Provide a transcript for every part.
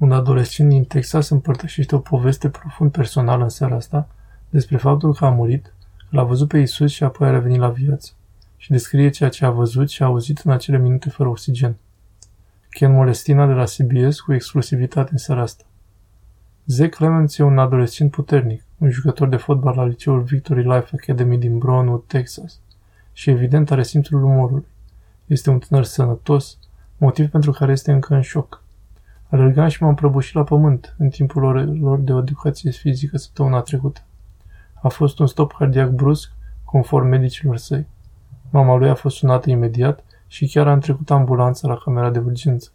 Un adolescent din Texas împărtășește o poveste profund personală în seara asta despre faptul că a murit, l-a văzut pe Isus și apoi a revenit la viață. Și descrie ceea ce a văzut și a auzit în acele minute fără oxigen. Ken Molestina de la CBS cu exclusivitate în seara asta. Zach Clemens e un adolescent puternic, un jucător de fotbal la liceul Victory Life Academy din Brownwood, Texas. Și evident are simțul umorului. Este un tânăr sănătos, motiv pentru care este încă în șoc. Alergam și m-am prăbușit la pământ în timpul orelor de educație fizică săptămâna trecută. A fost un stop cardiac brusc, conform medicilor săi. Mama lui a fost sunată imediat și chiar a întrecut ambulanța la camera de urgență.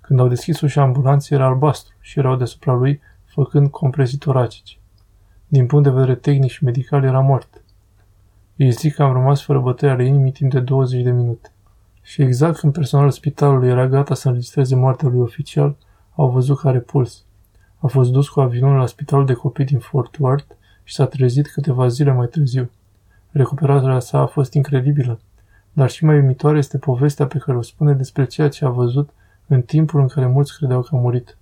Când au deschis ușa ambulanței, era albastru și erau deasupra lui făcând compresii toracice. Din punct de vedere tehnic și medical, era mort. Ei zic că am rămas fără bătăi ale inimii timp de 20 de minute. Și exact când personalul spitalului era gata să înregistreze moartea lui oficial, au văzut că are puls. A fost dus cu avionul la spitalul de copii din Fort Worth și s-a trezit câteva zile mai târziu. Recuperarea sa a fost incredibilă, dar și mai uimitoare este povestea pe care o spune despre ceea ce a văzut în timpul în care mulți credeau că a murit.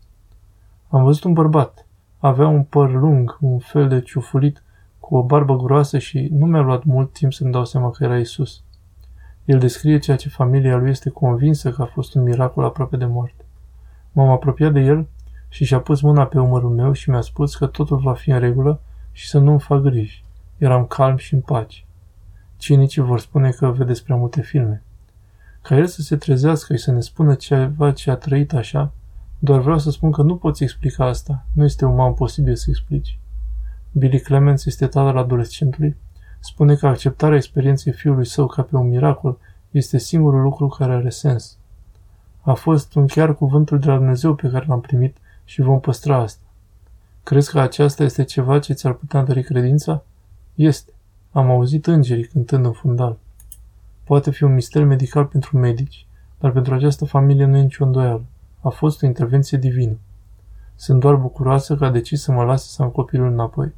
Am văzut un bărbat. Avea un păr lung, un fel de ciufulit, cu o barbă groasă și nu mi-a luat mult timp să-mi dau seama că era Isus. El descrie ceea ce familia lui este convinsă că a fost un miracol aproape de moarte. M-am apropiat de el și și-a pus mâna pe umărul meu și mi-a spus că totul va fi în regulă și să nu-mi fac griji. Eram calm și în pace. Cinicii vor spune că vedeți prea multe filme. Ca el să se trezească și să ne spună ceva ce a trăit așa, doar vreau să spun că nu poți explica asta. Nu este uman posibil să explici. Billy Clemens este tatăl adolescentului. Spune că acceptarea experienței fiului său ca pe un miracol este singurul lucru care are sens. A fost un chiar cuvântul de la Dumnezeu pe care l-am primit și vom păstra asta. Crezi că aceasta este ceva ce ți-ar putea întări credința? Este. Am auzit îngerii cântând în fundal. Poate fi un mister medical pentru medici, dar pentru această familie nu e nicio îndoială. A fost o intervenție divină. Sunt doar bucuroasă că a decis să mă lase să am copilul înapoi.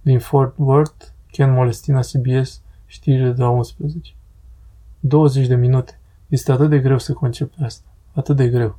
Din Fort Worth, Ken Molestina CBS, știrile de la 11. 20 de minute. Este atât de greu să concep asta. Atât de greu.